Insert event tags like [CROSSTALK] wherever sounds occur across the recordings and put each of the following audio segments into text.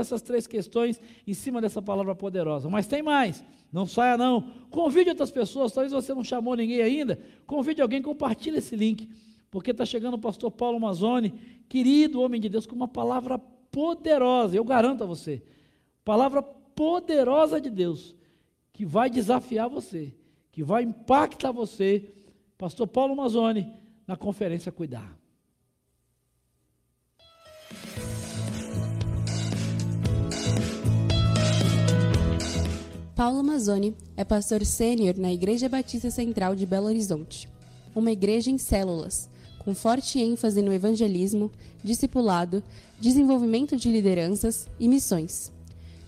essas três questões em cima dessa palavra poderosa. Mas tem mais. Não saia não. Convide outras pessoas. Talvez você não chamou ninguém ainda. Convide alguém, compartilhe esse link. Porque está chegando o pastor Paulo Mazzoni, querido homem de Deus, com uma palavra poderosa. Eu garanto a você. Palavra poderosa de Deus. Que vai desafiar você. Que vai impactar você. Pastor Paulo Mazzoni, na conferência Cuidar. Paulo Mazzoni é pastor sênior na Igreja Batista Central de Belo Horizonte, uma igreja em células, com forte ênfase no evangelismo, discipulado, desenvolvimento de lideranças e missões.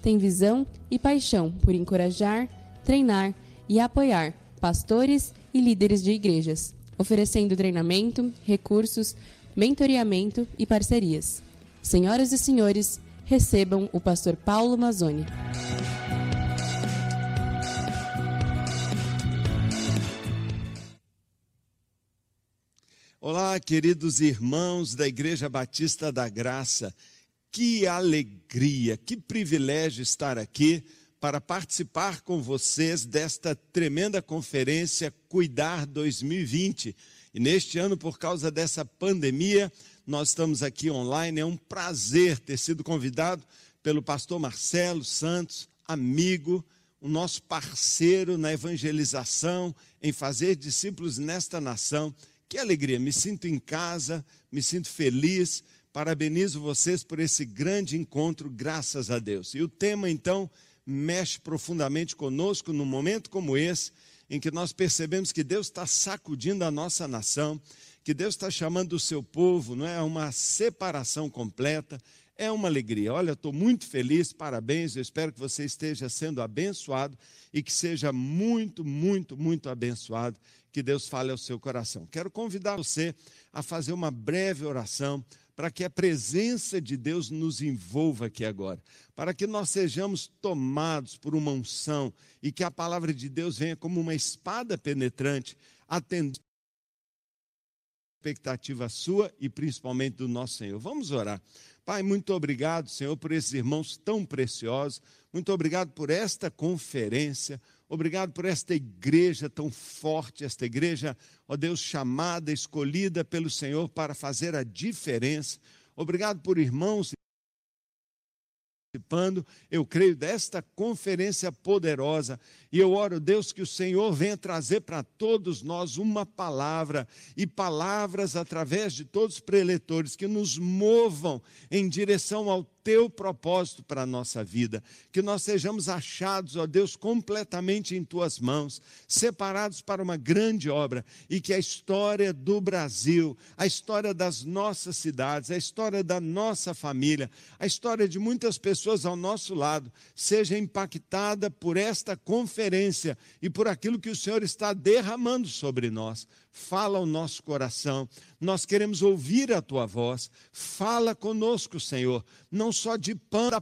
Tem visão e paixão por encorajar, treinar e apoiar pastores e líderes de igrejas, oferecendo treinamento, recursos, mentoreamento e parcerias. Senhoras e senhores, recebam o pastor Paulo Mazzoni. Olá, queridos irmãos da Igreja Batista da Graça. Que alegria, que privilégio estar aqui para participar com vocês desta tremenda conferência Cuidar 2020. E neste ano, por causa dessa pandemia, nós estamos aqui online. É um prazer ter sido convidado pelo pastor Marcelo Santos, amigo, o nosso parceiro na evangelização, em fazer discípulos nesta nação. Que alegria, me sinto em casa, me sinto feliz. Parabenizo vocês por esse grande encontro, graças a Deus. E o tema, então, mexe profundamente conosco num momento como esse, em que nós percebemos que Deus está sacudindo a nossa nação, que Deus está chamando o seu povo, não é uma separação completa, é uma alegria. Olha, estou muito feliz, parabéns. Eu espero que você esteja sendo abençoado e que seja muito, muito, muito abençoado que Deus fale ao seu coração. Quero convidar você a fazer uma breve oração para que a presença de Deus nos envolva aqui agora, para que nós sejamos tomados por uma unção e que a palavra de Deus venha como uma espada penetrante, atendendo a expectativa sua e principalmente do nosso Senhor. Vamos orar. Pai, muito obrigado, Senhor, por esses irmãos tão preciosos. Muito obrigado por esta conferência. Obrigado por esta igreja tão forte, esta igreja, ó Deus, chamada, escolhida pelo Senhor para fazer a diferença. Obrigado por irmãos participando, eu creio, desta conferência poderosa. E eu oro, Deus, que o Senhor venha trazer para todos nós uma palavra e palavras através de todos os preletores que nos movam em direção ao teu propósito para a nossa vida. Que nós sejamos achados, ó Deus, completamente em tuas mãos, separados para uma grande obra e que a história do Brasil, a história das nossas cidades, a história da nossa família, a história de muitas pessoas ao nosso lado seja impactada por esta conferência e por aquilo que o Senhor está derramando sobre nós fala ao nosso coração. Nós queremos ouvir a tua voz. Fala conosco, Senhor, não só de pão da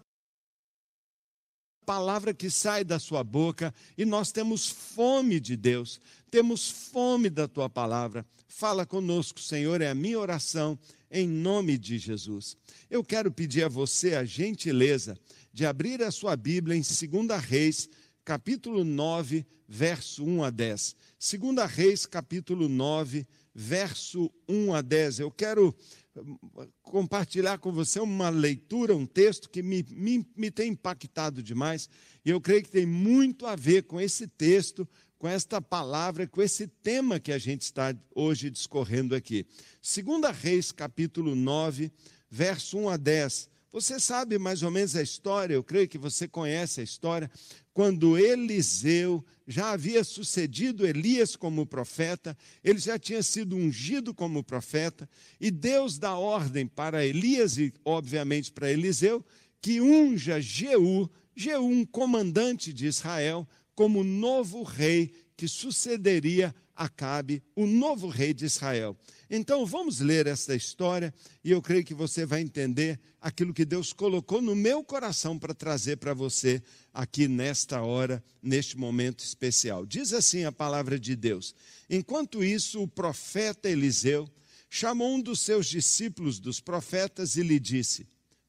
palavra que sai da sua boca, e nós temos fome de Deus, temos fome da tua palavra. Fala conosco, Senhor, é a minha oração em nome de Jesus. Eu quero pedir a você a gentileza de abrir a sua Bíblia em 2 Reis, capítulo 9, verso 1 a 10. Segunda Reis, capítulo 9, verso 1 a 10. Eu quero hum, compartilhar com você uma leitura, um texto que me, me, me tem impactado demais, e eu creio que tem muito a ver com esse texto, com esta palavra, com esse tema que a gente está hoje discorrendo aqui. Segunda Reis, capítulo 9, verso 1 a 10. Você sabe mais ou menos a história, eu creio que você conhece a história, quando Eliseu já havia sucedido Elias como profeta, ele já tinha sido ungido como profeta, e Deus dá ordem para Elias e, obviamente, para Eliseu, que unja Jeú, Jeú, um comandante de Israel, como novo rei que sucederia Acabe, o novo rei de Israel. Então vamos ler esta história e eu creio que você vai entender aquilo que Deus colocou no meu coração para trazer para você aqui nesta hora, neste momento especial. Diz assim a palavra de Deus: Enquanto isso, o profeta Eliseu chamou um dos seus discípulos dos profetas e lhe disse: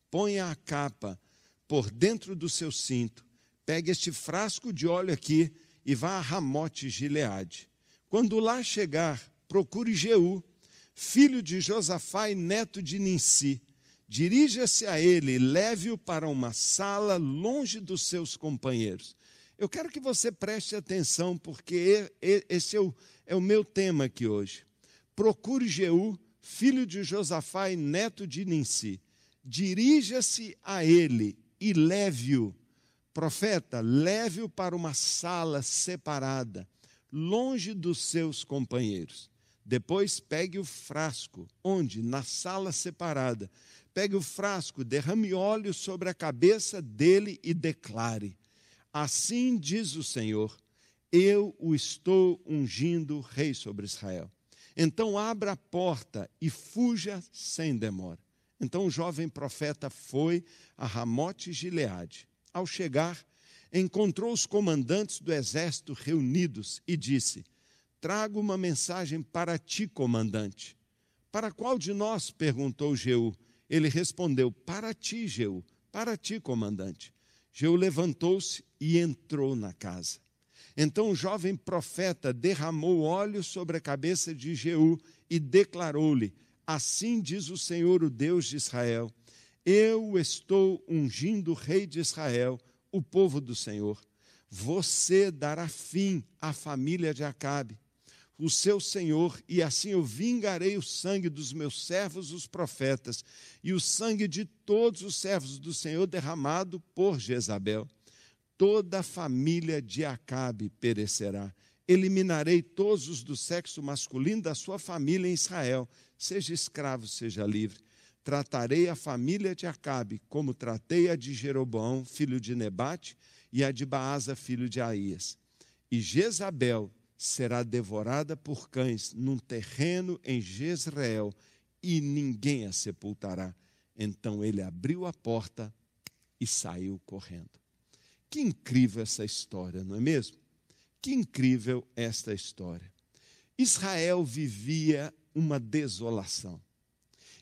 Ponha a capa, por dentro do seu cinto, pegue este frasco de óleo aqui e vá a Ramote Gileade. Quando lá chegar, procure Jeú, filho de Josafá e neto de Ninsi. Dirija-se a ele e leve-o para uma sala longe dos seus companheiros. Eu quero que você preste atenção, porque esse é o, é o meu tema aqui hoje. Procure Jeú, filho de Josafá e neto de Ninsi. Dirija-se a ele e leve-o. Profeta, leve-o para uma sala separada, longe dos seus companheiros. Depois pegue o frasco, onde? Na sala separada. Pegue o frasco, derrame óleo sobre a cabeça dele e declare: Assim diz o Senhor: Eu o estou ungindo rei sobre Israel. Então abra a porta e fuja sem demora. Então o jovem profeta foi a Ramote Gileade. Ao chegar, encontrou os comandantes do exército reunidos e disse: Trago uma mensagem para ti, comandante. Para qual de nós? perguntou Jeú. Ele respondeu: Para ti, Jeú, para ti, comandante. Jeú levantou-se e entrou na casa. Então o jovem profeta derramou óleo sobre a cabeça de Jeú e declarou-lhe: Assim diz o Senhor, o Deus de Israel: Eu estou ungindo o rei de Israel, o povo do Senhor. Você dará fim à família de Acabe, o seu senhor, e assim eu vingarei o sangue dos meus servos, os profetas, e o sangue de todos os servos do Senhor derramado por Jezabel toda a família de Acabe perecerá. Eliminarei todos os do sexo masculino da sua família em Israel, seja escravo, seja livre. Tratarei a família de Acabe como tratei a de Jeroboão, filho de Nebate, e a de Baasa, filho de Aías. E Jezabel será devorada por cães num terreno em Jezreel, e ninguém a sepultará. Então ele abriu a porta e saiu correndo. Que incrível essa história, não é mesmo? Que incrível esta história. Israel vivia uma desolação.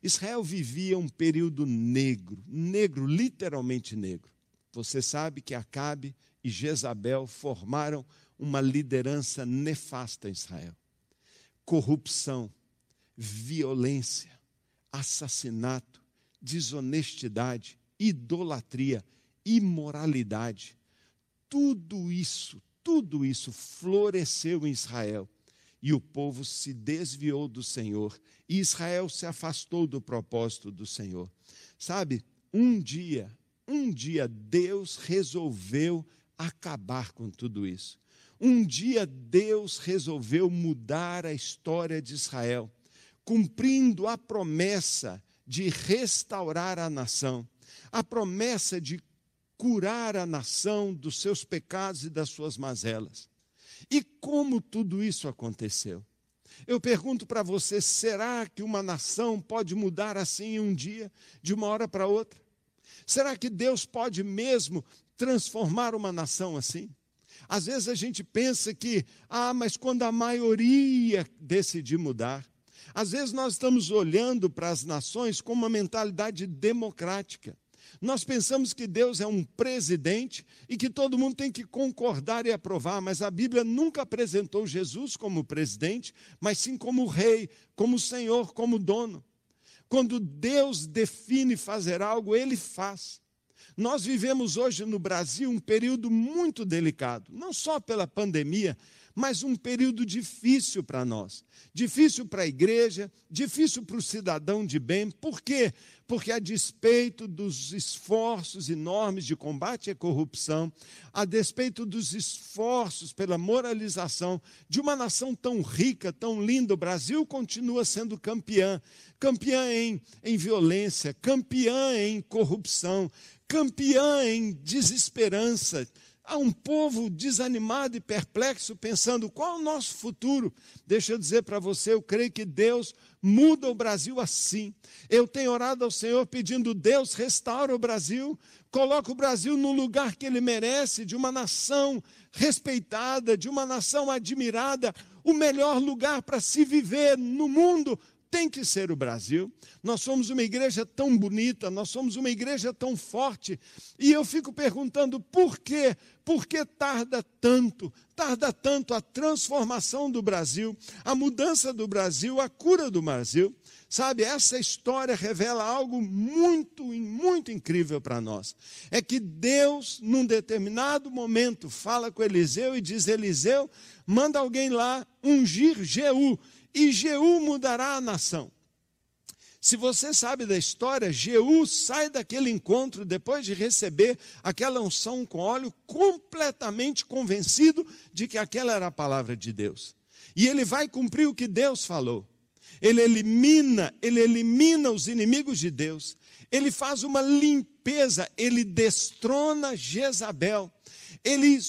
Israel vivia um período negro, negro, literalmente negro. Você sabe que Acabe e Jezabel formaram uma liderança nefasta em Israel. Corrupção, violência, assassinato, desonestidade, idolatria, imoralidade tudo isso, tudo isso floresceu em Israel. E o povo se desviou do Senhor, e Israel se afastou do propósito do Senhor. Sabe, um dia, um dia Deus resolveu acabar com tudo isso. Um dia Deus resolveu mudar a história de Israel, cumprindo a promessa de restaurar a nação, a promessa de curar a nação dos seus pecados e das suas mazelas. E como tudo isso aconteceu? Eu pergunto para você: será que uma nação pode mudar assim em um dia, de uma hora para outra? Será que Deus pode mesmo transformar uma nação assim? Às vezes a gente pensa que, ah, mas quando a maioria decidir mudar. Às vezes nós estamos olhando para as nações com uma mentalidade democrática. Nós pensamos que Deus é um presidente e que todo mundo tem que concordar e aprovar, mas a Bíblia nunca apresentou Jesus como presidente, mas sim como rei, como senhor, como dono. Quando Deus define fazer algo, ele faz. Nós vivemos hoje no Brasil um período muito delicado, não só pela pandemia, mas um período difícil para nós. Difícil para a igreja, difícil para o cidadão de bem. Por quê? Porque, a despeito dos esforços enormes de combate à corrupção, a despeito dos esforços pela moralização de uma nação tão rica, tão linda, o Brasil continua sendo campeã campeã em, em violência, campeã em corrupção, campeã em desesperança, Há um povo desanimado e perplexo, pensando qual é o nosso futuro. Deixa eu dizer para você, eu creio que Deus muda o Brasil assim. Eu tenho orado ao Senhor pedindo, Deus, restaura o Brasil, coloca o Brasil no lugar que ele merece, de uma nação respeitada, de uma nação admirada, o melhor lugar para se viver no mundo tem que ser o Brasil. Nós somos uma igreja tão bonita, nós somos uma igreja tão forte. E eu fico perguntando por quê? Por que tarda tanto? Tarda tanto a transformação do Brasil, a mudança do Brasil, a cura do Brasil. Sabe, essa história revela algo muito, muito incrível para nós. É que Deus, num determinado momento, fala com Eliseu e diz: Eliseu, manda alguém lá ungir Jeú e Jeú mudará a nação. Se você sabe da história, Jeú sai daquele encontro depois de receber aquela unção com óleo, completamente convencido de que aquela era a palavra de Deus. E ele vai cumprir o que Deus falou. Ele elimina, ele elimina os inimigos de Deus. Ele faz uma limpeza, ele destrona Jezabel. Ele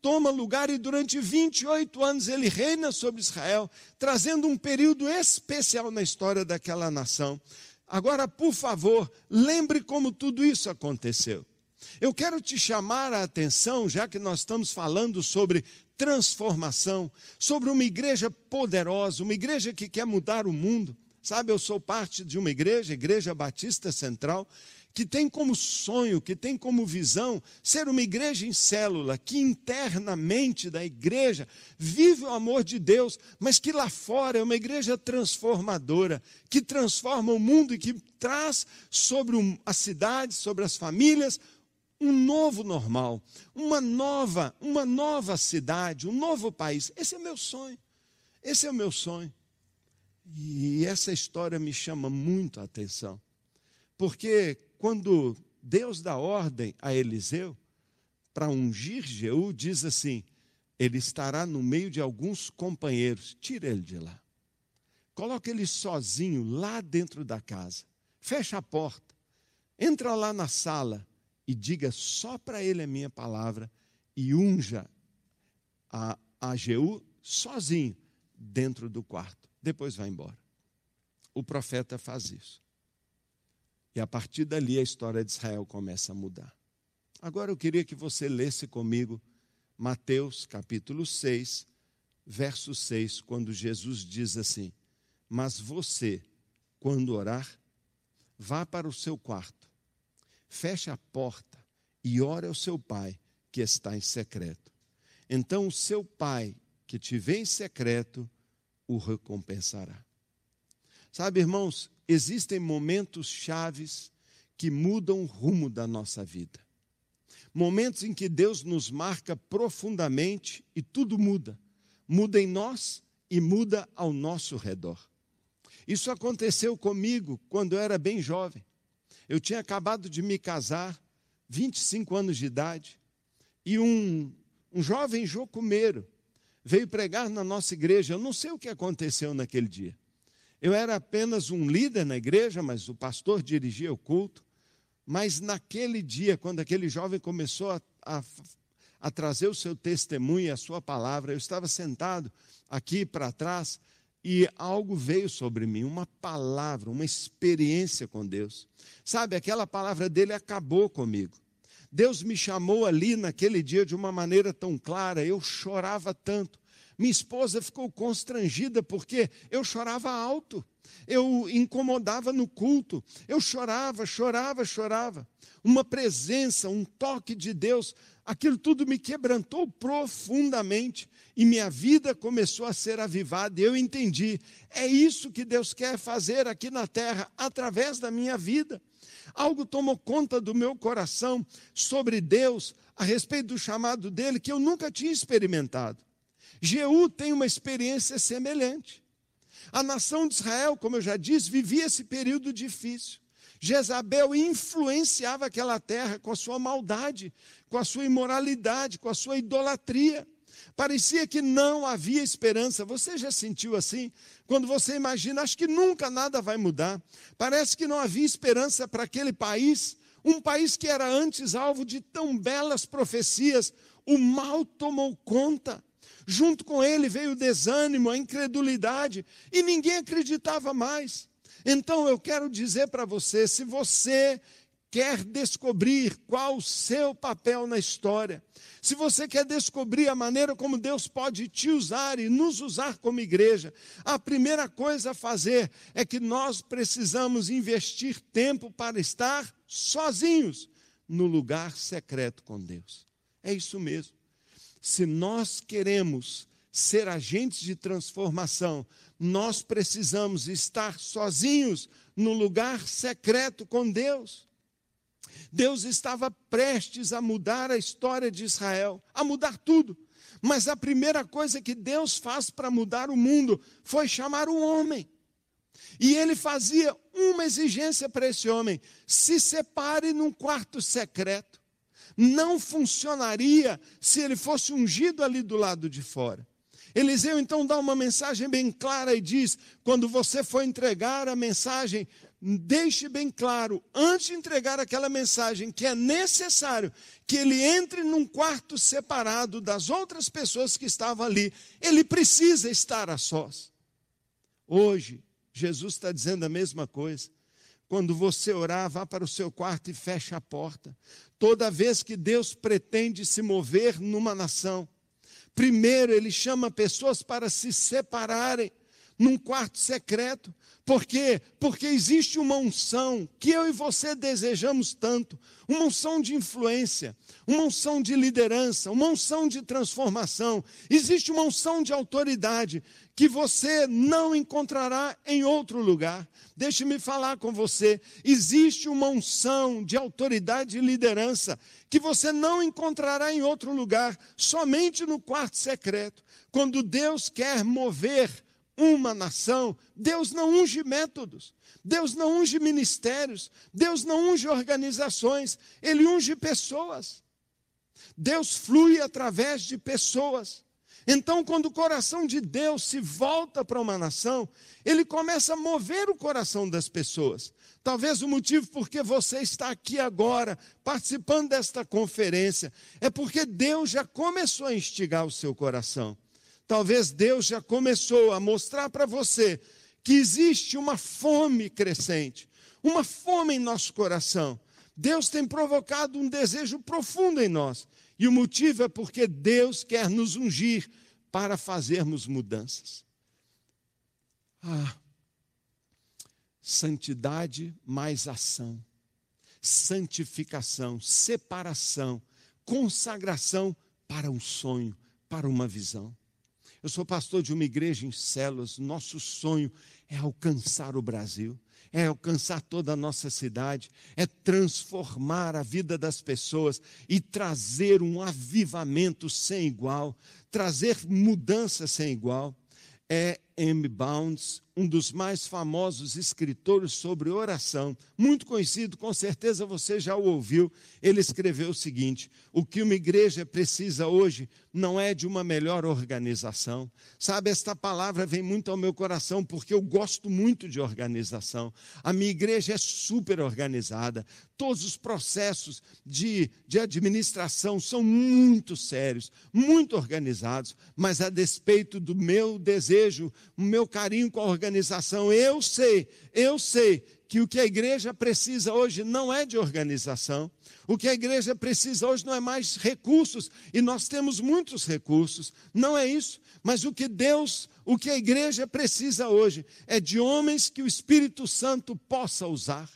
toma lugar e durante 28 anos ele reina sobre Israel, trazendo um período especial na história daquela nação. Agora, por favor, lembre como tudo isso aconteceu. Eu quero te chamar a atenção, já que nós estamos falando sobre transformação, sobre uma igreja poderosa, uma igreja que quer mudar o mundo. Sabe, eu sou parte de uma igreja, Igreja Batista Central, que tem como sonho, que tem como visão ser uma igreja em célula, que internamente da igreja vive o amor de Deus, mas que lá fora é uma igreja transformadora, que transforma o mundo e que traz sobre a cidade, sobre as famílias, um novo normal, uma nova, uma nova cidade, um novo país. Esse é meu sonho. Esse é o meu sonho. E essa história me chama muito a atenção. Porque quando Deus dá ordem a Eliseu para ungir Jeú, diz assim: ele estará no meio de alguns companheiros, tira ele de lá. Coloca ele sozinho lá dentro da casa. Fecha a porta. Entra lá na sala e diga só para ele a minha palavra e unja a, a Jeú sozinho dentro do quarto. Depois vai embora. O profeta faz isso. E a partir dali a história de Israel começa a mudar. Agora eu queria que você lesse comigo Mateus capítulo 6, verso 6, quando Jesus diz assim: Mas você, quando orar, vá para o seu quarto, feche a porta e ore ao seu pai que está em secreto. Então o seu pai que te vê em secreto o recompensará. Sabe, irmãos, existem momentos chaves que mudam o rumo da nossa vida. Momentos em que Deus nos marca profundamente e tudo muda. Muda em nós e muda ao nosso redor. Isso aconteceu comigo quando eu era bem jovem. Eu tinha acabado de me casar, 25 anos de idade, e um, um jovem jocumeiro veio pregar na nossa igreja. Eu não sei o que aconteceu naquele dia. Eu era apenas um líder na igreja, mas o pastor dirigia o culto. Mas naquele dia, quando aquele jovem começou a, a, a trazer o seu testemunho e a sua palavra, eu estava sentado aqui para trás e algo veio sobre mim, uma palavra, uma experiência com Deus. Sabe, aquela palavra dele acabou comigo. Deus me chamou ali naquele dia de uma maneira tão clara, eu chorava tanto. Minha esposa ficou constrangida porque eu chorava alto, eu incomodava no culto, eu chorava, chorava, chorava. Uma presença, um toque de Deus, aquilo tudo me quebrantou profundamente e minha vida começou a ser avivada. E eu entendi, é isso que Deus quer fazer aqui na terra através da minha vida. Algo tomou conta do meu coração sobre Deus, a respeito do chamado dele, que eu nunca tinha experimentado. Jeú tem uma experiência semelhante. A nação de Israel, como eu já disse, vivia esse período difícil. Jezabel influenciava aquela terra com a sua maldade, com a sua imoralidade, com a sua idolatria. Parecia que não havia esperança. Você já sentiu assim? Quando você imagina, acho que nunca nada vai mudar. Parece que não havia esperança para aquele país, um país que era antes alvo de tão belas profecias. O mal tomou conta. Junto com ele veio o desânimo, a incredulidade, e ninguém acreditava mais. Então eu quero dizer para você: se você quer descobrir qual o seu papel na história, se você quer descobrir a maneira como Deus pode te usar e nos usar como igreja, a primeira coisa a fazer é que nós precisamos investir tempo para estar sozinhos no lugar secreto com Deus. É isso mesmo. Se nós queremos ser agentes de transformação, nós precisamos estar sozinhos no lugar secreto com Deus. Deus estava prestes a mudar a história de Israel, a mudar tudo. Mas a primeira coisa que Deus faz para mudar o mundo foi chamar um homem. E ele fazia uma exigência para esse homem: se separe num quarto secreto. Não funcionaria se ele fosse ungido ali do lado de fora. Eliseu então dá uma mensagem bem clara e diz: quando você for entregar a mensagem, deixe bem claro, antes de entregar aquela mensagem, que é necessário que ele entre num quarto separado das outras pessoas que estavam ali. Ele precisa estar a sós. Hoje, Jesus está dizendo a mesma coisa. Quando você orar, vá para o seu quarto e feche a porta. Toda vez que Deus pretende se mover numa nação, primeiro ele chama pessoas para se separarem num quarto secreto. Por quê? Porque existe uma unção que eu e você desejamos tanto, uma unção de influência, uma unção de liderança, uma unção de transformação. Existe uma unção de autoridade que você não encontrará em outro lugar. Deixe-me falar com você. Existe uma unção de autoridade e liderança que você não encontrará em outro lugar, somente no quarto secreto. Quando Deus quer mover uma nação, Deus não unge métodos, Deus não unge ministérios, Deus não unge organizações, Ele unge pessoas. Deus flui através de pessoas. Então, quando o coração de Deus se volta para uma nação, ele começa a mover o coração das pessoas. Talvez o motivo por que você está aqui agora, participando desta conferência, é porque Deus já começou a instigar o seu coração. Talvez Deus já começou a mostrar para você que existe uma fome crescente, uma fome em nosso coração. Deus tem provocado um desejo profundo em nós. E o motivo é porque Deus quer nos ungir para fazermos mudanças. Ah, santidade mais ação, santificação, separação, consagração para um sonho, para uma visão. Eu sou pastor de uma igreja em células. Nosso sonho é alcançar o Brasil, é alcançar toda a nossa cidade, é transformar a vida das pessoas e trazer um avivamento sem igual, trazer mudança sem igual. É M. Um dos mais famosos escritores sobre oração, muito conhecido, com certeza você já o ouviu. Ele escreveu o seguinte: O que uma igreja precisa hoje não é de uma melhor organização. Sabe, esta palavra vem muito ao meu coração porque eu gosto muito de organização. A minha igreja é super organizada, todos os processos de, de administração são muito sérios, muito organizados, mas a despeito do meu desejo o meu carinho com a organização. Eu sei, eu sei que o que a igreja precisa hoje não é de organização. O que a igreja precisa hoje não é mais recursos, e nós temos muitos recursos. Não é isso, mas o que Deus, o que a igreja precisa hoje é de homens que o Espírito Santo possa usar.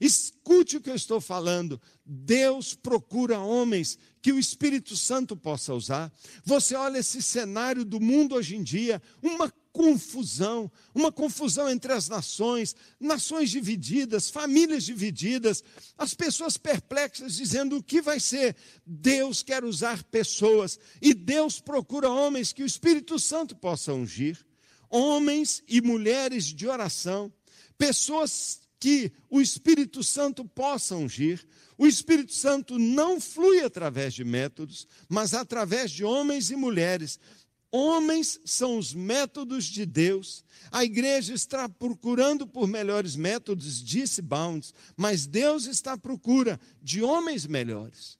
Escute o que eu estou falando. Deus procura homens que o Espírito Santo possa usar. Você olha esse cenário do mundo hoje em dia, uma confusão, uma confusão entre as nações, nações divididas, famílias divididas, as pessoas perplexas dizendo o que vai ser. Deus quer usar pessoas e Deus procura homens que o Espírito Santo possa ungir, homens e mulheres de oração, pessoas que o Espírito Santo possa ungir. O Espírito Santo não flui através de métodos, mas através de homens e mulheres Homens são os métodos de Deus. A igreja está procurando por melhores métodos, disse Bounds, mas Deus está à procura de homens melhores.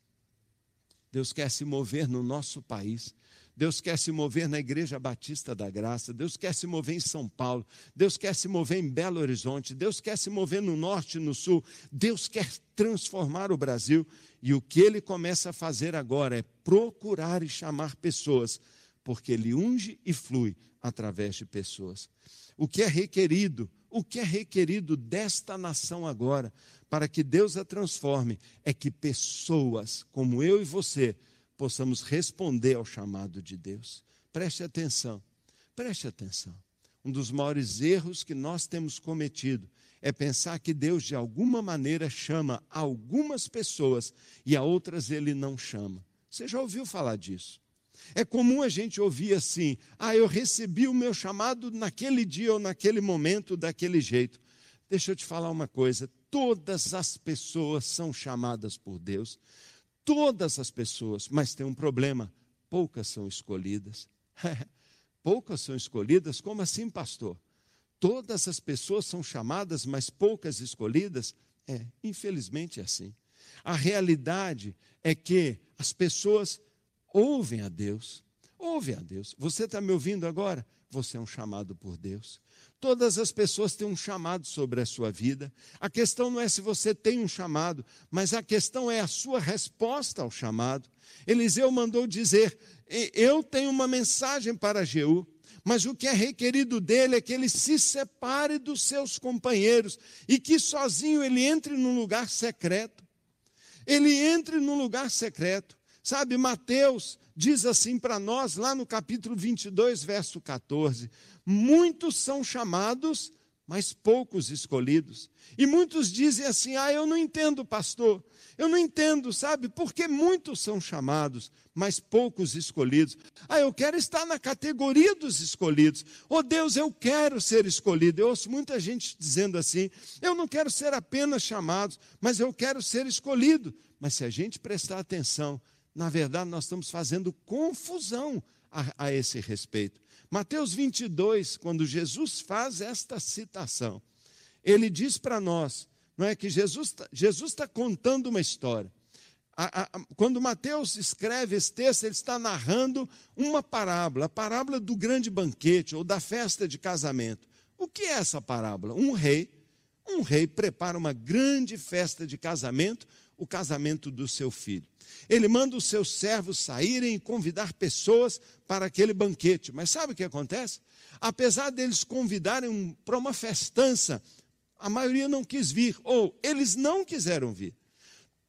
Deus quer se mover no nosso país. Deus quer se mover na Igreja Batista da Graça, Deus quer se mover em São Paulo, Deus quer se mover em Belo Horizonte, Deus quer se mover no norte e no sul, Deus quer transformar o Brasil. E o que ele começa a fazer agora é procurar e chamar pessoas, porque ele unge e flui através de pessoas. O que é requerido, o que é requerido desta nação agora, para que Deus a transforme, é que pessoas como eu e você possamos responder ao chamado de Deus. Preste atenção, preste atenção. Um dos maiores erros que nós temos cometido é pensar que Deus, de alguma maneira, chama algumas pessoas e a outras ele não chama. Você já ouviu falar disso? É comum a gente ouvir assim: ah, eu recebi o meu chamado naquele dia ou naquele momento, daquele jeito. Deixa eu te falar uma coisa: todas as pessoas são chamadas por Deus, todas as pessoas, mas tem um problema: poucas são escolhidas. [LAUGHS] poucas são escolhidas? Como assim, pastor? Todas as pessoas são chamadas, mas poucas escolhidas? É, infelizmente é assim. A realidade é que as pessoas ouvem a Deus, ouvem a Deus. Você está me ouvindo agora? Você é um chamado por Deus. Todas as pessoas têm um chamado sobre a sua vida. A questão não é se você tem um chamado, mas a questão é a sua resposta ao chamado. Eliseu mandou dizer: Eu tenho uma mensagem para Jeú, mas o que é requerido dele é que ele se separe dos seus companheiros e que sozinho ele entre num lugar secreto. Ele entre num lugar secreto. Sabe, Mateus diz assim para nós, lá no capítulo 22, verso 14: Muitos são chamados, mas poucos escolhidos. E muitos dizem assim: Ah, eu não entendo, pastor. Eu não entendo, sabe? Porque muitos são chamados, mas poucos escolhidos. Ah, eu quero estar na categoria dos escolhidos. Oh Deus, eu quero ser escolhido. Eu ouço muita gente dizendo assim: eu não quero ser apenas chamado, mas eu quero ser escolhido. Mas se a gente prestar atenção, na verdade nós estamos fazendo confusão a, a esse respeito. Mateus 22, quando Jesus faz esta citação, ele diz para nós, não é que Jesus está Jesus tá contando uma história. A, a, quando Mateus escreve esse texto, ele está narrando uma parábola, a parábola do grande banquete ou da festa de casamento. O que é essa parábola? Um rei, um rei prepara uma grande festa de casamento, o casamento do seu filho. Ele manda os seus servos saírem e convidar pessoas para aquele banquete. Mas sabe o que acontece? Apesar deles convidarem para uma festança, a maioria não quis vir, ou eles não quiseram vir.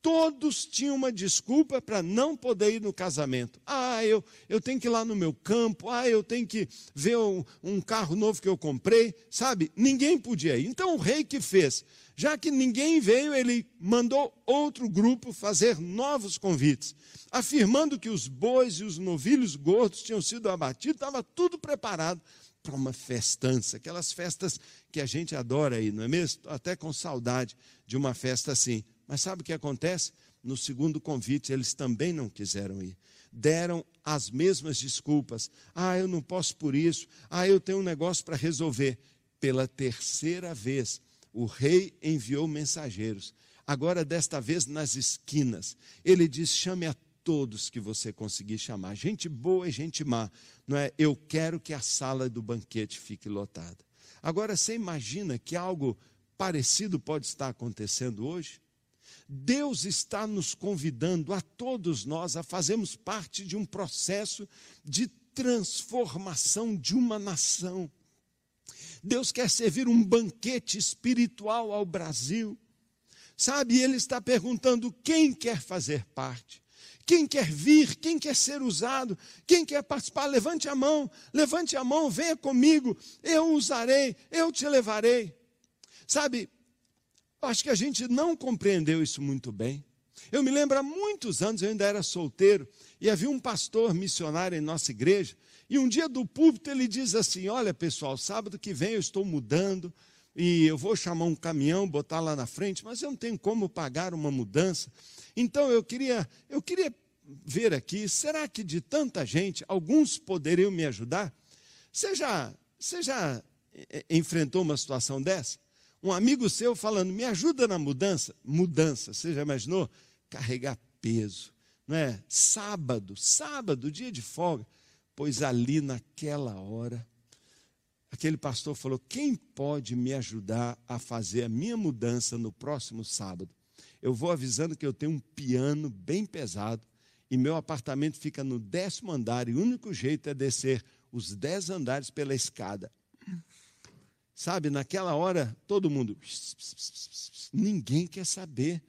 Todos tinham uma desculpa para não poder ir no casamento. Ah, eu, eu tenho que ir lá no meu campo. Ah, eu tenho que ver um, um carro novo que eu comprei. Sabe? Ninguém podia ir. Então o rei que fez? Já que ninguém veio, ele mandou outro grupo fazer novos convites, afirmando que os bois e os novilhos gordos tinham sido abatidos, estava tudo preparado para uma festança, aquelas festas que a gente adora aí, não é mesmo? Até com saudade de uma festa assim. Mas sabe o que acontece? No segundo convite, eles também não quiseram ir. Deram as mesmas desculpas. Ah, eu não posso por isso. Ah, eu tenho um negócio para resolver. Pela terceira vez, o rei enviou mensageiros. Agora, desta vez, nas esquinas. Ele diz: chame a todos que você conseguir chamar. Gente boa e gente má. Não é? Eu quero que a sala do banquete fique lotada. Agora, você imagina que algo parecido pode estar acontecendo hoje? Deus está nos convidando a todos nós a fazermos parte de um processo de transformação de uma nação. Deus quer servir um banquete espiritual ao Brasil. Sabe, ele está perguntando quem quer fazer parte. Quem quer vir, quem quer ser usado, quem quer participar, levante a mão, levante a mão, venha comigo, eu usarei, eu te levarei. Sabe, acho que a gente não compreendeu isso muito bem. Eu me lembro há muitos anos, eu ainda era solteiro, e havia um pastor missionário em nossa igreja, e um dia do púlpito ele diz assim: Olha pessoal, sábado que vem eu estou mudando e eu vou chamar um caminhão, botar lá na frente, mas eu não tenho como pagar uma mudança. Então eu queria, eu queria ver aqui, será que de tanta gente, alguns poderiam me ajudar? Você já, você já eh, enfrentou uma situação dessa? Um amigo seu falando, me ajuda na mudança. Mudança, você já imaginou? Carregar peso, não é? Sábado, sábado, dia de folga. Pois ali naquela hora, aquele pastor falou: quem pode me ajudar a fazer a minha mudança no próximo sábado? Eu vou avisando que eu tenho um piano bem pesado e meu apartamento fica no décimo andar e o único jeito é descer os dez andares pela escada. Sabe, naquela hora, todo mundo. Ninguém quer saber.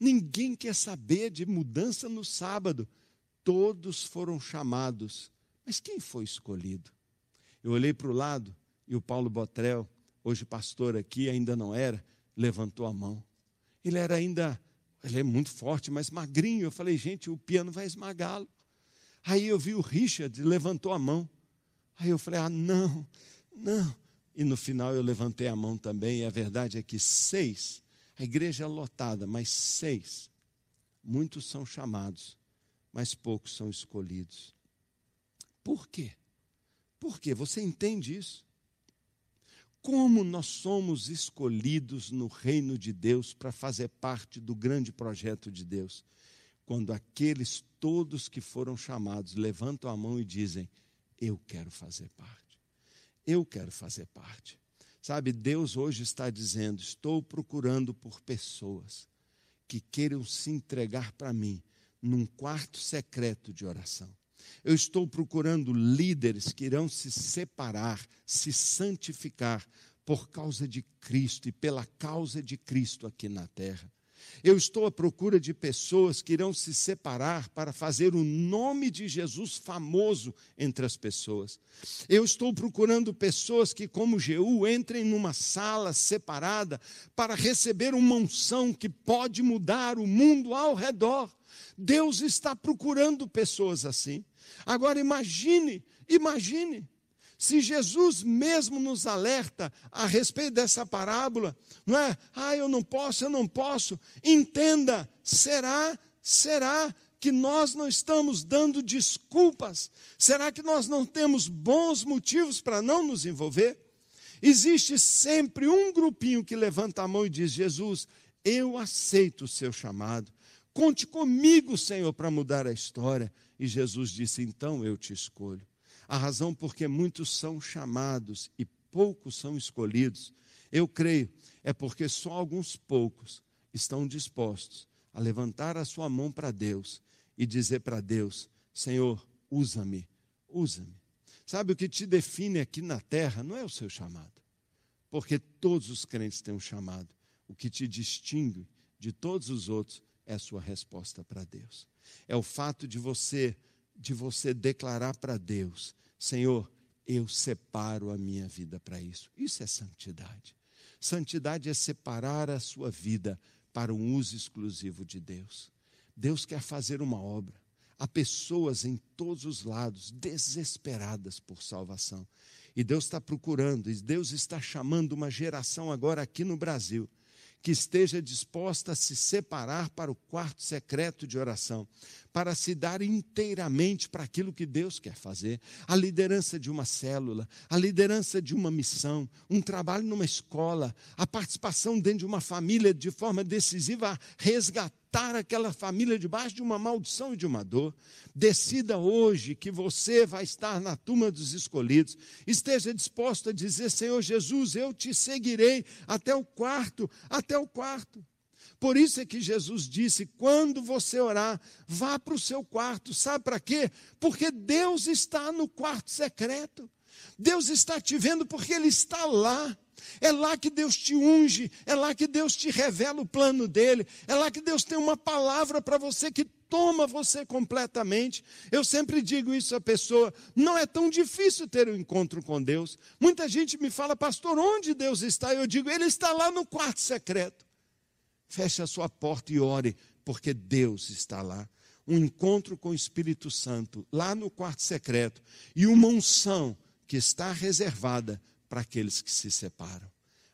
Ninguém quer saber de mudança no sábado. Todos foram chamados. Mas quem foi escolhido? Eu olhei para o lado e o Paulo Botrel, hoje pastor aqui, ainda não era, levantou a mão. Ele era ainda, ele é muito forte, mas magrinho. Eu falei, gente, o piano vai esmagá-lo. Aí eu vi o Richard, levantou a mão. Aí eu falei, ah, não, não. E no final eu levantei a mão também, e a verdade é que seis, a igreja é lotada, mas seis, muitos são chamados, mas poucos são escolhidos. Por quê? Por quê? Você entende isso? Como nós somos escolhidos no reino de Deus para fazer parte do grande projeto de Deus? Quando aqueles todos que foram chamados levantam a mão e dizem: Eu quero fazer parte. Eu quero fazer parte. Sabe, Deus hoje está dizendo: estou procurando por pessoas que queiram se entregar para mim num quarto secreto de oração. Eu estou procurando líderes que irão se separar, se santificar por causa de Cristo e pela causa de Cristo aqui na terra. Eu estou à procura de pessoas que irão se separar para fazer o nome de Jesus famoso entre as pessoas. Eu estou procurando pessoas que, como Jeú, entrem numa sala separada para receber uma unção que pode mudar o mundo ao redor. Deus está procurando pessoas assim. Agora imagine, imagine se Jesus mesmo nos alerta a respeito dessa parábola, não é? Ah, eu não posso, eu não posso. Entenda, será, será que nós não estamos dando desculpas? Será que nós não temos bons motivos para não nos envolver? Existe sempre um grupinho que levanta a mão e diz: Jesus, eu aceito o seu chamado. Conte comigo, Senhor, para mudar a história. E Jesus disse: Então eu te escolho. A razão porque muitos são chamados e poucos são escolhidos, eu creio, é porque só alguns poucos estão dispostos a levantar a sua mão para Deus e dizer para Deus: Senhor, usa-me, usa-me. Sabe o que te define aqui na terra não é o seu chamado, porque todos os crentes têm um chamado. O que te distingue de todos os outros é a sua resposta para Deus. É o fato de você de você declarar para Deus: Senhor, eu separo a minha vida para isso. Isso é santidade. Santidade é separar a sua vida para um uso exclusivo de Deus. Deus quer fazer uma obra. Há pessoas em todos os lados desesperadas por salvação. E Deus está procurando, e Deus está chamando uma geração agora aqui no Brasil que esteja disposta a se separar para o quarto secreto de oração, para se dar inteiramente para aquilo que Deus quer fazer. A liderança de uma célula, a liderança de uma missão, um trabalho numa escola, a participação dentro de uma família de forma decisiva a resgatar resgatar aquela família debaixo de uma maldição e de uma dor. Decida hoje que você vai estar na turma dos escolhidos. Esteja disposto a dizer: Senhor Jesus, eu te seguirei até o quarto, até o quarto. Por isso é que Jesus disse: quando você orar, vá para o seu quarto. Sabe para quê? Porque Deus está no quarto secreto. Deus está te vendo porque Ele está lá. É lá que Deus te unge, é lá que Deus te revela o plano dele, é lá que Deus tem uma palavra para você que toma você completamente. Eu sempre digo isso à pessoa: não é tão difícil ter um encontro com Deus. Muita gente me fala, pastor, onde Deus está? Eu digo, Ele está lá no quarto secreto. Feche a sua porta e ore, porque Deus está lá. Um encontro com o Espírito Santo, lá no quarto secreto, e uma unção que está reservada para aqueles que se separam.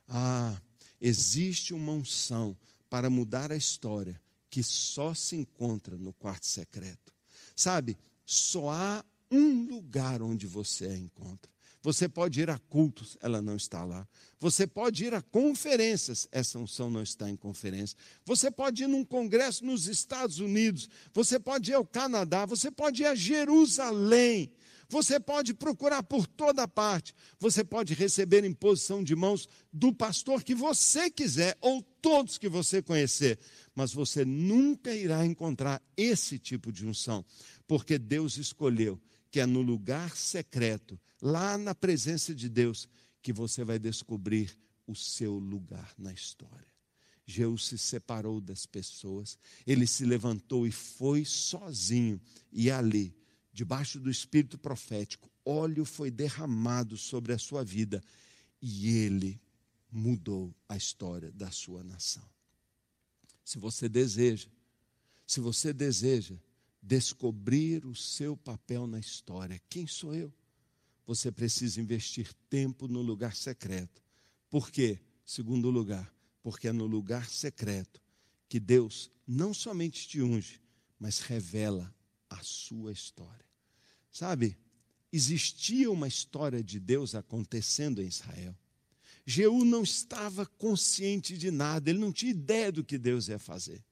Ah, existe uma unção para mudar a história que só se encontra no quarto secreto. Sabe, só há um lugar onde você a encontra. Você pode ir a cultos, ela não está lá. Você pode ir a conferências, essa unção não está em conferência. Você pode ir num congresso nos Estados Unidos. Você pode ir ao Canadá. Você pode ir a Jerusalém. Você pode procurar por toda parte. Você pode receber imposição de mãos do pastor que você quiser, ou todos que você conhecer. Mas você nunca irá encontrar esse tipo de unção, porque Deus escolheu que é no lugar secreto, lá na presença de Deus, que você vai descobrir o seu lugar na história. Jeú se separou das pessoas, ele se levantou e foi sozinho, e ali debaixo do espírito profético, óleo foi derramado sobre a sua vida e ele mudou a história da sua nação. Se você deseja, se você deseja descobrir o seu papel na história, quem sou eu? Você precisa investir tempo no lugar secreto. Por quê? Segundo lugar, porque é no lugar secreto que Deus não somente te unge, mas revela a sua história. Sabe, existia uma história de Deus acontecendo em Israel. Jeú não estava consciente de nada, ele não tinha ideia do que Deus ia fazer.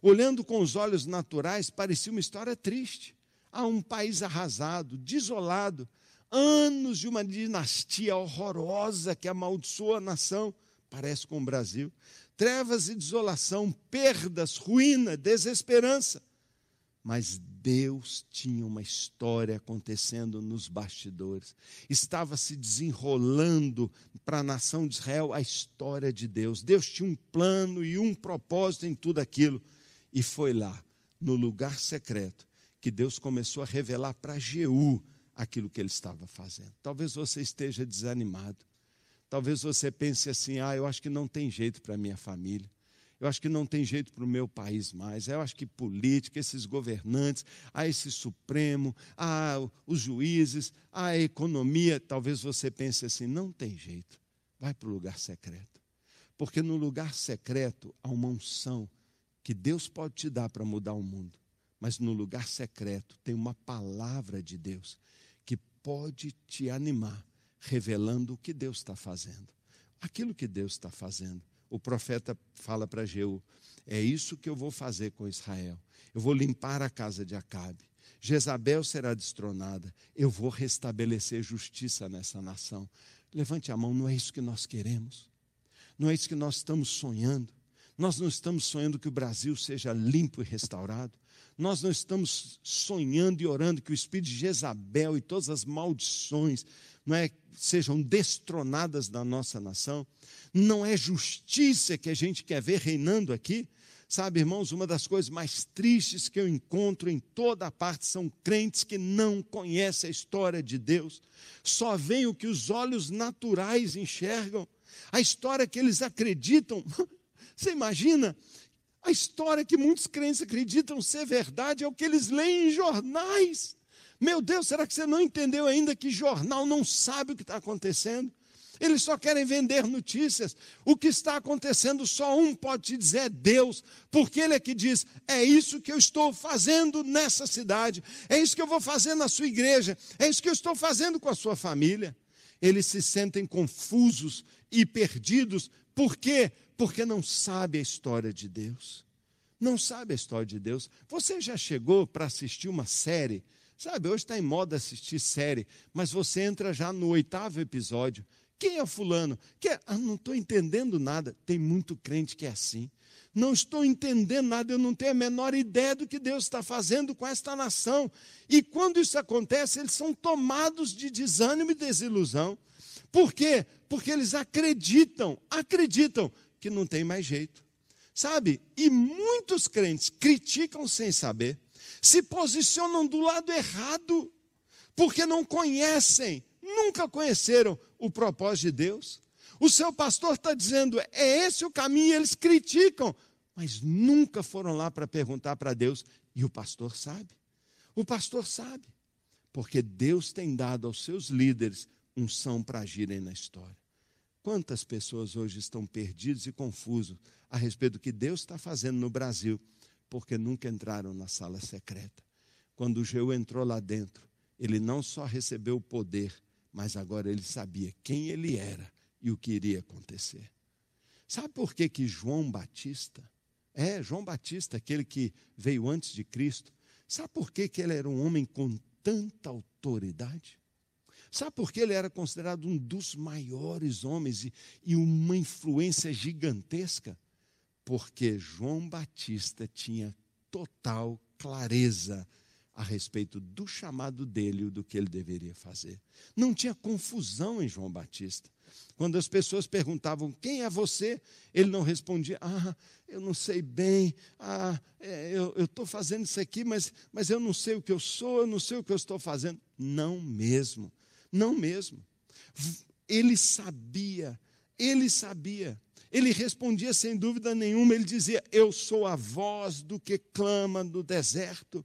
Olhando com os olhos naturais, parecia uma história triste. Há um país arrasado, desolado, anos de uma dinastia horrorosa que amaldiçoa a nação, parece com o Brasil. Trevas e desolação, perdas, ruína, desesperança. Mas Deus tinha uma história acontecendo nos bastidores. Estava se desenrolando para a nação de Israel a história de Deus. Deus tinha um plano e um propósito em tudo aquilo. E foi lá, no lugar secreto, que Deus começou a revelar para Jeú aquilo que ele estava fazendo. Talvez você esteja desanimado. Talvez você pense assim: ah, eu acho que não tem jeito para minha família. Eu acho que não tem jeito para o meu país mais. Eu acho que política, esses governantes, a esse Supremo, a os juízes, a economia. Talvez você pense assim: não tem jeito. Vai para o lugar secreto. Porque no lugar secreto há uma unção que Deus pode te dar para mudar o mundo. Mas no lugar secreto tem uma palavra de Deus que pode te animar, revelando o que Deus está fazendo. Aquilo que Deus está fazendo o profeta fala para Jeú: É isso que eu vou fazer com Israel. Eu vou limpar a casa de Acabe. Jezabel será destronada. Eu vou restabelecer justiça nessa nação. Levante a mão, não é isso que nós queremos. Não é isso que nós estamos sonhando. Nós não estamos sonhando que o Brasil seja limpo e restaurado. Nós não estamos sonhando e orando que o espírito de Jezabel e todas as maldições não é, sejam destronadas da nossa nação. Não é justiça que a gente quer ver reinando aqui. Sabe, irmãos, uma das coisas mais tristes que eu encontro em toda a parte são crentes que não conhecem a história de Deus, só veem o que os olhos naturais enxergam, a história que eles acreditam. [LAUGHS] Você imagina? A história que muitos crentes acreditam ser verdade é o que eles leem em jornais. Meu Deus, será que você não entendeu ainda que jornal não sabe o que está acontecendo? Eles só querem vender notícias. O que está acontecendo, só um pode te dizer: é Deus, porque Ele é que diz: é isso que eu estou fazendo nessa cidade, é isso que eu vou fazer na sua igreja, é isso que eu estou fazendo com a sua família. Eles se sentem confusos e perdidos, por quê? Porque não sabe a história de Deus. Não sabe a história de Deus. Você já chegou para assistir uma série? Sabe, hoje está em moda assistir série, mas você entra já no oitavo episódio. Quem é fulano? Que é? Ah, não estou entendendo nada. Tem muito crente que é assim. Não estou entendendo nada, eu não tenho a menor ideia do que Deus está fazendo com esta nação. E quando isso acontece, eles são tomados de desânimo e desilusão. Por quê? Porque eles acreditam, acreditam que não tem mais jeito. Sabe? E muitos crentes criticam sem saber, se posicionam do lado errado, porque não conhecem nunca conheceram o propósito de Deus. O seu pastor está dizendo, é esse o caminho, eles criticam, mas nunca foram lá para perguntar para Deus, e o pastor sabe. O pastor sabe, porque Deus tem dado aos seus líderes unção para agirem na história. Quantas pessoas hoje estão perdidas e confusos a respeito do que Deus está fazendo no Brasil, porque nunca entraram na sala secreta. Quando o Jeú entrou lá dentro, ele não só recebeu o poder, mas agora ele sabia quem ele era e o que iria acontecer. Sabe por que, que João Batista, é, João Batista, aquele que veio antes de Cristo, sabe por que, que ele era um homem com tanta autoridade? Sabe por que ele era considerado um dos maiores homens e, e uma influência gigantesca? Porque João Batista tinha total clareza a respeito do chamado dele e do que ele deveria fazer. Não tinha confusão em João Batista. Quando as pessoas perguntavam quem é você, ele não respondia, ah, eu não sei bem, ah, é, eu estou fazendo isso aqui, mas, mas eu não sei o que eu sou, eu não sei o que eu estou fazendo. Não mesmo, não mesmo. Ele sabia, ele sabia. Ele respondia sem dúvida nenhuma, ele dizia: Eu sou a voz do que clama no deserto.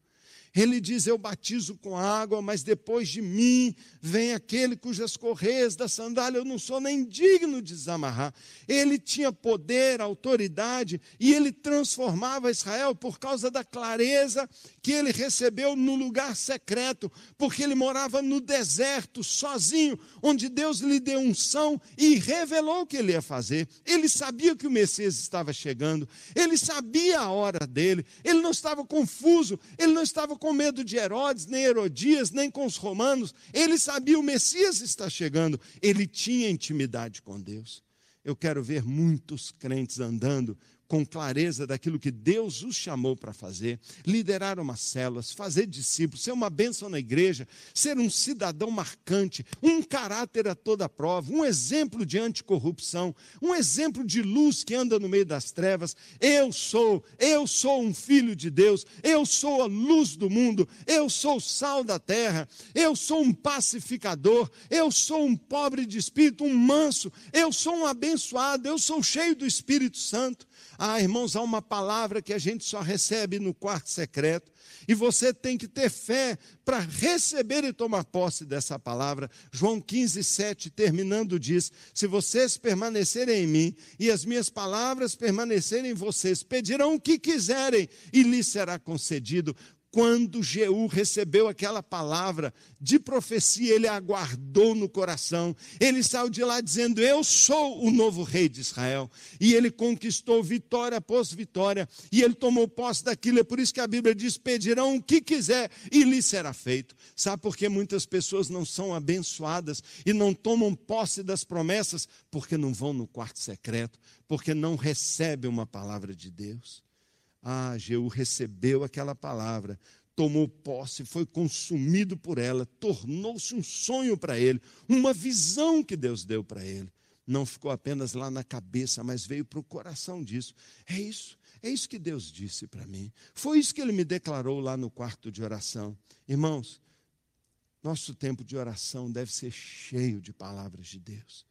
Ele diz: Eu batizo com água, mas depois de mim vem aquele cujas correias da sandália eu não sou nem digno de desamarrar. Ele tinha poder, autoridade, e ele transformava Israel por causa da clareza que ele recebeu no lugar secreto, porque ele morava no deserto, sozinho, onde Deus lhe deu unção e revelou o que ele ia fazer. Ele sabia que o Messias estava chegando, ele sabia a hora dele, ele não estava confuso, ele não estava com medo de Herodes, nem Herodias, nem com os romanos, ele sabia o Messias está chegando, ele tinha intimidade com Deus. Eu quero ver muitos crentes andando com clareza daquilo que Deus os chamou para fazer, liderar umas células, fazer discípulos, ser uma bênção na igreja, ser um cidadão marcante, um caráter a toda prova, um exemplo de anticorrupção, um exemplo de luz que anda no meio das trevas. Eu sou, eu sou um filho de Deus, eu sou a luz do mundo, eu sou o sal da terra, eu sou um pacificador, eu sou um pobre de espírito, um manso, eu sou um abençoado, eu sou cheio do Espírito Santo. Ah, irmãos, há uma palavra que a gente só recebe no quarto secreto, e você tem que ter fé para receber e tomar posse dessa palavra. João 15, 7, terminando, diz: Se vocês permanecerem em mim e as minhas palavras permanecerem em vocês, pedirão o que quiserem e lhes será concedido quando Jeú recebeu aquela palavra de profecia, ele aguardou no coração. Ele saiu de lá dizendo: Eu sou o novo rei de Israel. E ele conquistou vitória após vitória. E ele tomou posse daquilo. É por isso que a Bíblia diz: Pedirão o que quiser e lhe será feito. Sabe por que muitas pessoas não são abençoadas e não tomam posse das promessas? Porque não vão no quarto secreto, porque não recebem uma palavra de Deus. Ah, Jeú recebeu aquela palavra, tomou posse, foi consumido por ela, tornou-se um sonho para ele, uma visão que Deus deu para ele. Não ficou apenas lá na cabeça, mas veio para o coração disso. É isso, é isso que Deus disse para mim. Foi isso que ele me declarou lá no quarto de oração. Irmãos, nosso tempo de oração deve ser cheio de palavras de Deus.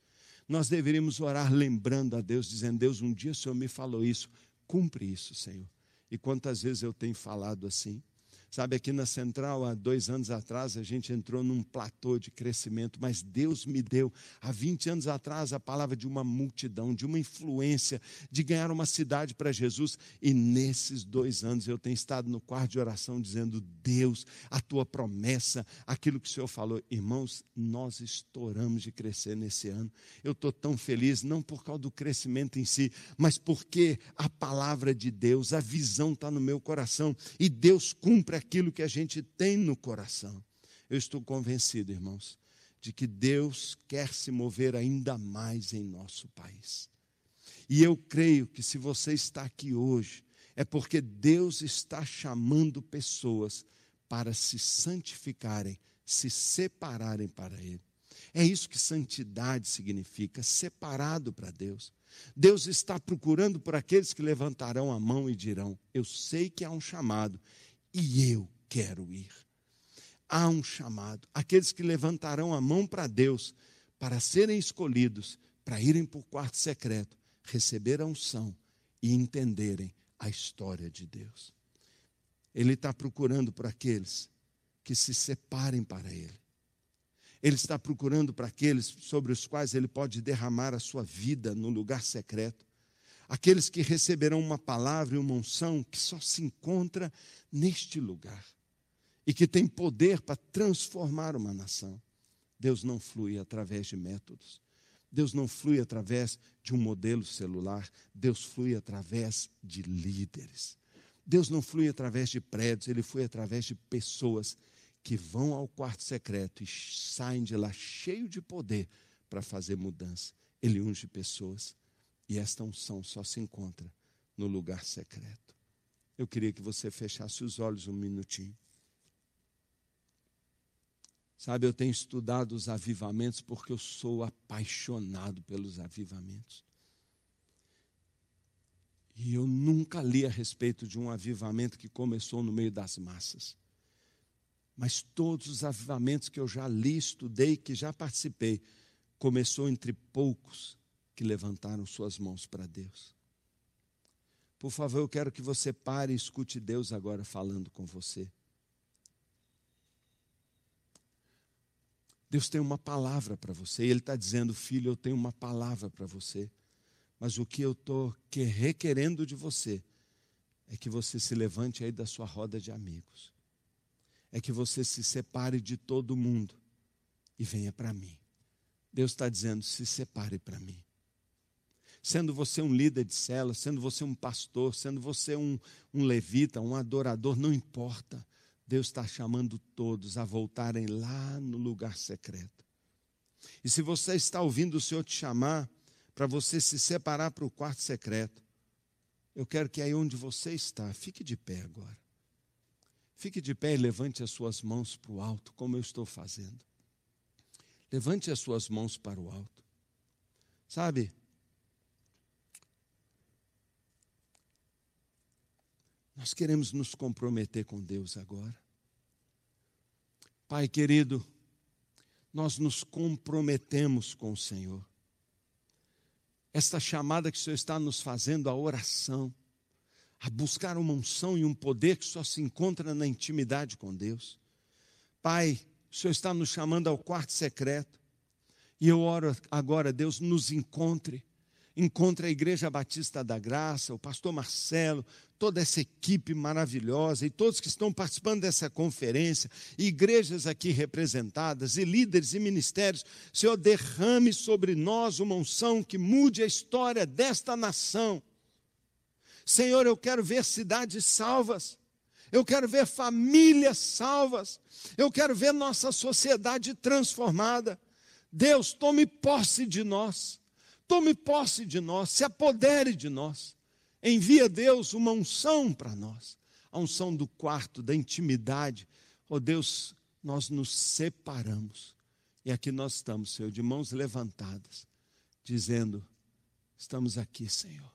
Nós deveríamos orar lembrando a Deus, dizendo: Deus, um dia o Senhor me falou isso, cumpre isso, Senhor. E quantas vezes eu tenho falado assim? Sabe, aqui na Central, há dois anos atrás, a gente entrou num platô de crescimento, mas Deus me deu, há 20 anos atrás, a palavra de uma multidão, de uma influência, de ganhar uma cidade para Jesus. E nesses dois anos eu tenho estado no quarto de oração dizendo: Deus, a tua promessa, aquilo que o Senhor falou. Irmãos, nós estouramos de crescer nesse ano. Eu estou tão feliz, não por causa do crescimento em si, mas porque a palavra de Deus, a visão está no meu coração e Deus cumpre aquilo que a gente tem no coração. Eu estou convencido, irmãos, de que Deus quer se mover ainda mais em nosso país. E eu creio que se você está aqui hoje, é porque Deus está chamando pessoas para se santificarem, se separarem para Ele. É isso que santidade significa, separado para Deus. Deus está procurando por aqueles que levantarão a mão e dirão: Eu sei que há um chamado e eu quero ir. Há um chamado. Aqueles que levantarão a mão para Deus para serem escolhidos, para irem para o quarto secreto, receber a unção e entenderem a história de Deus. Ele está procurando por aqueles que se separem para Ele. Ele está procurando para aqueles sobre os quais Ele pode derramar a sua vida no lugar secreto aqueles que receberão uma palavra e uma unção que só se encontra neste lugar e que tem poder para transformar uma nação. Deus não flui através de métodos. Deus não flui através de um modelo celular. Deus flui através de líderes. Deus não flui através de prédios, ele flui através de pessoas que vão ao quarto secreto e saem de lá cheio de poder para fazer mudança. Ele unge pessoas e esta unção só se encontra no lugar secreto. Eu queria que você fechasse os olhos um minutinho. Sabe, eu tenho estudado os avivamentos porque eu sou apaixonado pelos avivamentos. E eu nunca li a respeito de um avivamento que começou no meio das massas. Mas todos os avivamentos que eu já li, estudei, que já participei, começou entre poucos que levantaram suas mãos para Deus. Por favor, eu quero que você pare e escute Deus agora falando com você. Deus tem uma palavra para você. Ele está dizendo, filho, eu tenho uma palavra para você. Mas o que eu estou requerendo de você é que você se levante aí da sua roda de amigos. É que você se separe de todo mundo e venha para mim. Deus está dizendo: se separe para mim. Sendo você um líder de cela, sendo você um pastor, sendo você um, um levita, um adorador, não importa. Deus está chamando todos a voltarem lá no lugar secreto. E se você está ouvindo o Senhor te chamar para você se separar para o quarto secreto, eu quero que aí onde você está, fique de pé agora. Fique de pé e levante as suas mãos para o alto, como eu estou fazendo. Levante as suas mãos para o alto. Sabe? Nós queremos nos comprometer com Deus agora. Pai querido, nós nos comprometemos com o Senhor. Esta chamada que o Senhor está nos fazendo, a oração, a buscar uma unção e um poder que só se encontra na intimidade com Deus. Pai, o Senhor está nos chamando ao quarto secreto. E eu oro agora, Deus, nos encontre encontra a Igreja Batista da Graça, o pastor Marcelo, toda essa equipe maravilhosa e todos que estão participando dessa conferência, igrejas aqui representadas, e líderes e ministérios. Senhor, derrame sobre nós uma unção que mude a história desta nação. Senhor, eu quero ver cidades salvas. Eu quero ver famílias salvas. Eu quero ver nossa sociedade transformada. Deus, tome posse de nós. Tome posse de nós, se apodere de nós. Envia Deus uma unção para nós, a unção do quarto, da intimidade. Oh Deus, nós nos separamos. E aqui nós estamos, Senhor, de mãos levantadas, dizendo: Estamos aqui, Senhor.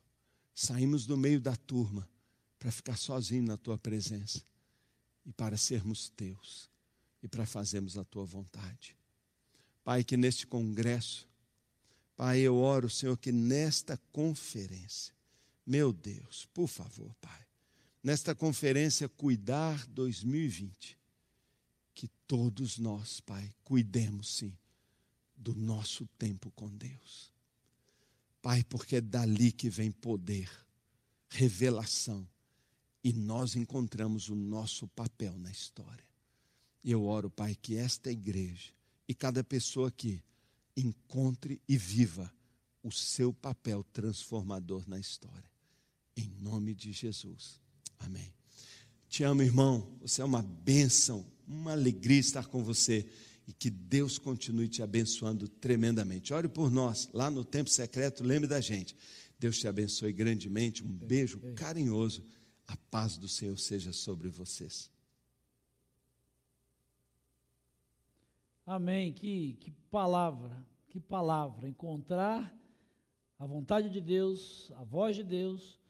Saímos do meio da turma para ficar sozinho na tua presença e para sermos teus e para fazermos a tua vontade. Pai, que neste congresso Pai, eu oro, Senhor, que nesta conferência, meu Deus, por favor, Pai, nesta conferência Cuidar 2020, que todos nós, Pai, cuidemos sim do nosso tempo com Deus. Pai, porque é dali que vem poder, revelação, e nós encontramos o nosso papel na história. E eu oro, Pai, que esta igreja e cada pessoa aqui encontre e viva o seu papel transformador na história. Em nome de Jesus. Amém. Te amo, irmão. Você é uma bênção, uma alegria estar com você e que Deus continue te abençoando tremendamente. Ore por nós, lá no tempo secreto, lembre da gente. Deus te abençoe grandemente. Um beijo carinhoso. A paz do Senhor seja sobre vocês. Amém. Que, que palavra, que palavra. Encontrar a vontade de Deus, a voz de Deus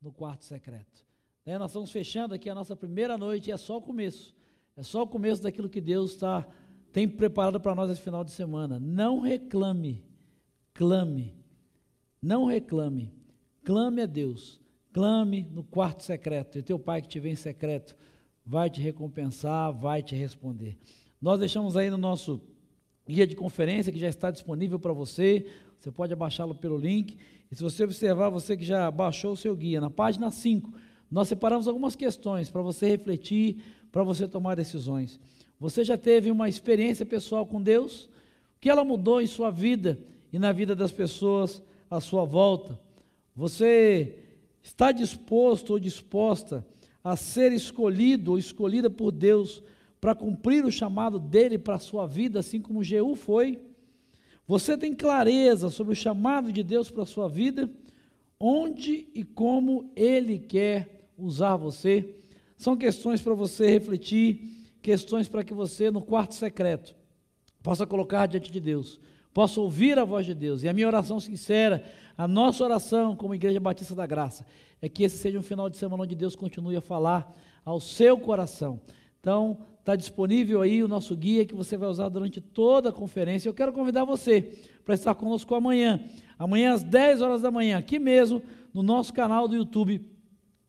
no quarto secreto. É, nós estamos fechando aqui a nossa primeira noite e é só o começo. É só o começo daquilo que Deus está tem preparado para nós esse final de semana. Não reclame, clame. Não reclame, clame a Deus. Clame no quarto secreto. E teu pai que te vê em secreto vai te recompensar, vai te responder. Nós deixamos aí no nosso guia de conferência que já está disponível para você. Você pode abaixá-lo pelo link. E se você observar, você que já baixou o seu guia, na página 5, nós separamos algumas questões para você refletir, para você tomar decisões. Você já teve uma experiência pessoal com Deus? O que ela mudou em sua vida e na vida das pessoas à sua volta? Você está disposto ou disposta a ser escolhido ou escolhida por Deus para cumprir o chamado dele para a sua vida, assim como Jeú foi? Você tem clareza sobre o chamado de Deus para a sua vida? Onde e como ele quer usar você? São questões para você refletir, questões para que você, no quarto secreto, possa colocar diante de Deus, possa ouvir a voz de Deus. E a minha oração sincera, a nossa oração como Igreja Batista da Graça, é que esse seja um final de semana onde Deus continue a falar ao seu coração. Então, está disponível aí o nosso guia que você vai usar durante toda a conferência. Eu quero convidar você para estar conosco amanhã, amanhã às 10 horas da manhã, aqui mesmo, no nosso canal do YouTube,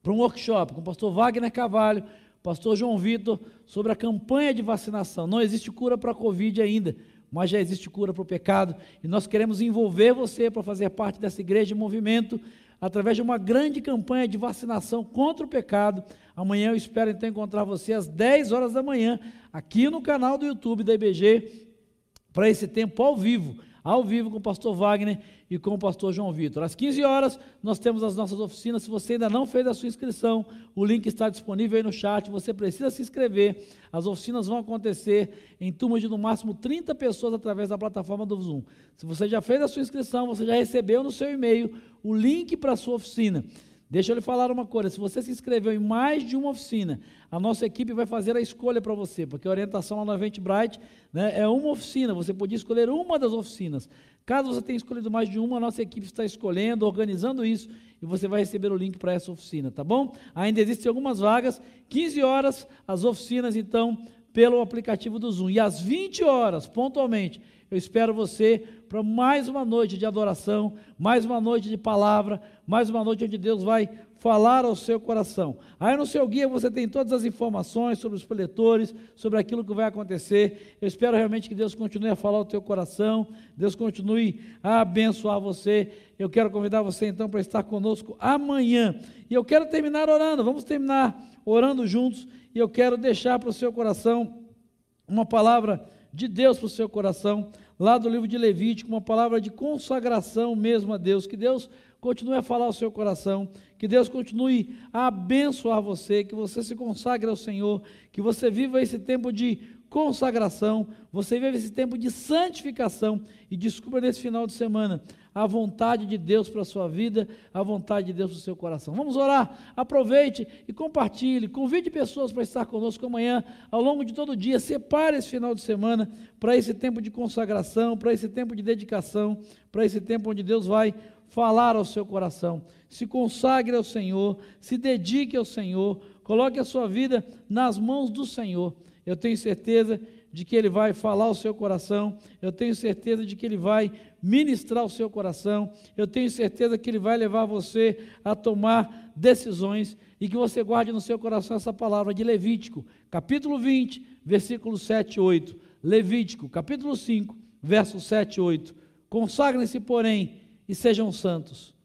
para um workshop com o pastor Wagner Carvalho, pastor João Vitor, sobre a campanha de vacinação. Não existe cura para a Covid ainda, mas já existe cura para o pecado, e nós queremos envolver você para fazer parte dessa igreja de movimento através de uma grande campanha de vacinação contra o pecado. Amanhã eu espero então encontrar você às 10 horas da manhã, aqui no canal do YouTube da IBG, para esse tempo ao vivo, ao vivo com o pastor Wagner e com o pastor João Vitor. Às 15 horas, nós temos as nossas oficinas. Se você ainda não fez a sua inscrição, o link está disponível aí no chat. Você precisa se inscrever. As oficinas vão acontecer em turmas de no máximo 30 pessoas através da plataforma do Zoom. Se você já fez a sua inscrição, você já recebeu no seu e-mail o link para a sua oficina. Deixa eu lhe falar uma coisa: se você se inscreveu em mais de uma oficina, a nossa equipe vai fazer a escolha para você, porque a orientação lá no Eventbrite né, é uma oficina, você podia escolher uma das oficinas. Caso você tenha escolhido mais de uma, a nossa equipe está escolhendo, organizando isso, e você vai receber o link para essa oficina, tá bom? Ainda existem algumas vagas, 15 horas, as oficinas, então, pelo aplicativo do Zoom. E às 20 horas, pontualmente, eu espero você para mais uma noite de adoração, mais uma noite de palavra, mais uma noite onde Deus vai falar ao seu coração. Aí no seu guia você tem todas as informações sobre os preletores, sobre aquilo que vai acontecer. Eu espero realmente que Deus continue a falar ao teu coração, Deus continue a abençoar você. Eu quero convidar você então para estar conosco amanhã. E eu quero terminar orando, vamos terminar orando juntos. E eu quero deixar para o seu coração uma palavra de Deus para o seu coração, lá do livro de Levítico, uma palavra de consagração mesmo a Deus. Que Deus continue a falar ao seu coração, que Deus continue a abençoar você, que você se consagre ao Senhor, que você viva esse tempo de consagração, você viva esse tempo de santificação e descubra nesse final de semana a vontade de Deus para a sua vida, a vontade de Deus para o seu coração. Vamos orar, aproveite e compartilhe, convide pessoas para estar conosco amanhã, ao longo de todo o dia, separe esse final de semana para esse tempo de consagração, para esse tempo de dedicação, para esse tempo onde Deus vai falar ao seu coração. Se consagre ao Senhor, se dedique ao Senhor, coloque a sua vida nas mãos do Senhor. Eu tenho certeza de que Ele vai falar ao seu coração, eu tenho certeza de que Ele vai ministrar o seu coração, eu tenho certeza que Ele vai levar você a tomar decisões e que você guarde no seu coração essa palavra de Levítico, capítulo 20, versículos 7 e 8. Levítico, capítulo 5, versos 7 e 8. Consagrem-se, porém, e sejam santos,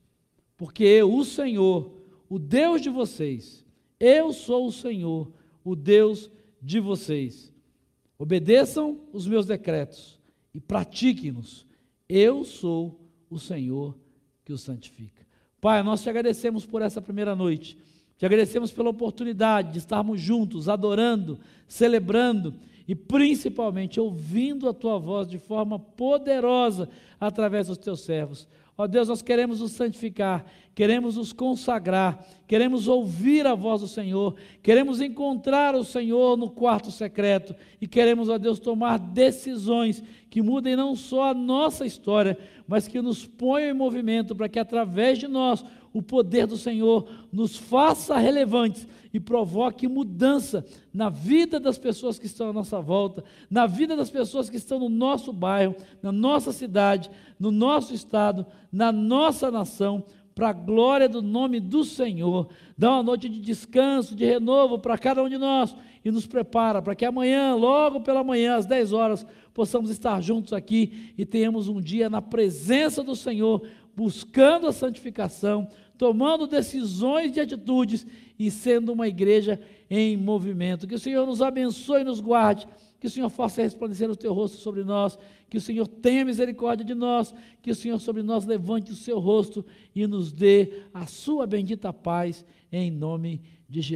porque eu, o Senhor, o Deus de vocês, eu sou o Senhor, o Deus de vocês. Obedeçam os meus decretos e pratiquem-nos. Eu sou o Senhor que os santifica. Pai, nós te agradecemos por essa primeira noite. Te agradecemos pela oportunidade de estarmos juntos, adorando, celebrando e principalmente ouvindo a tua voz de forma poderosa através dos teus servos. Ó Deus, nós queremos nos santificar, queremos nos consagrar, queremos ouvir a voz do Senhor, queremos encontrar o Senhor no quarto secreto e queremos, ó Deus, tomar decisões que mudem não só a nossa história, mas que nos ponham em movimento para que através de nós o poder do Senhor nos faça relevantes e provoque mudança na vida das pessoas que estão à nossa volta, na vida das pessoas que estão no nosso bairro, na nossa cidade, no nosso estado, na nossa nação, para a glória do nome do Senhor. Dá uma noite de descanso, de renovo para cada um de nós e nos prepara para que amanhã, logo pela manhã, às 10 horas, possamos estar juntos aqui e tenhamos um dia na presença do Senhor, buscando a santificação, tomando decisões de atitudes e sendo uma igreja em movimento. Que o Senhor nos abençoe e nos guarde, que o Senhor faça resplandecer o teu rosto sobre nós, que o Senhor tenha misericórdia de nós, que o Senhor sobre nós levante o seu rosto e nos dê a sua bendita paz, em nome de Jesus.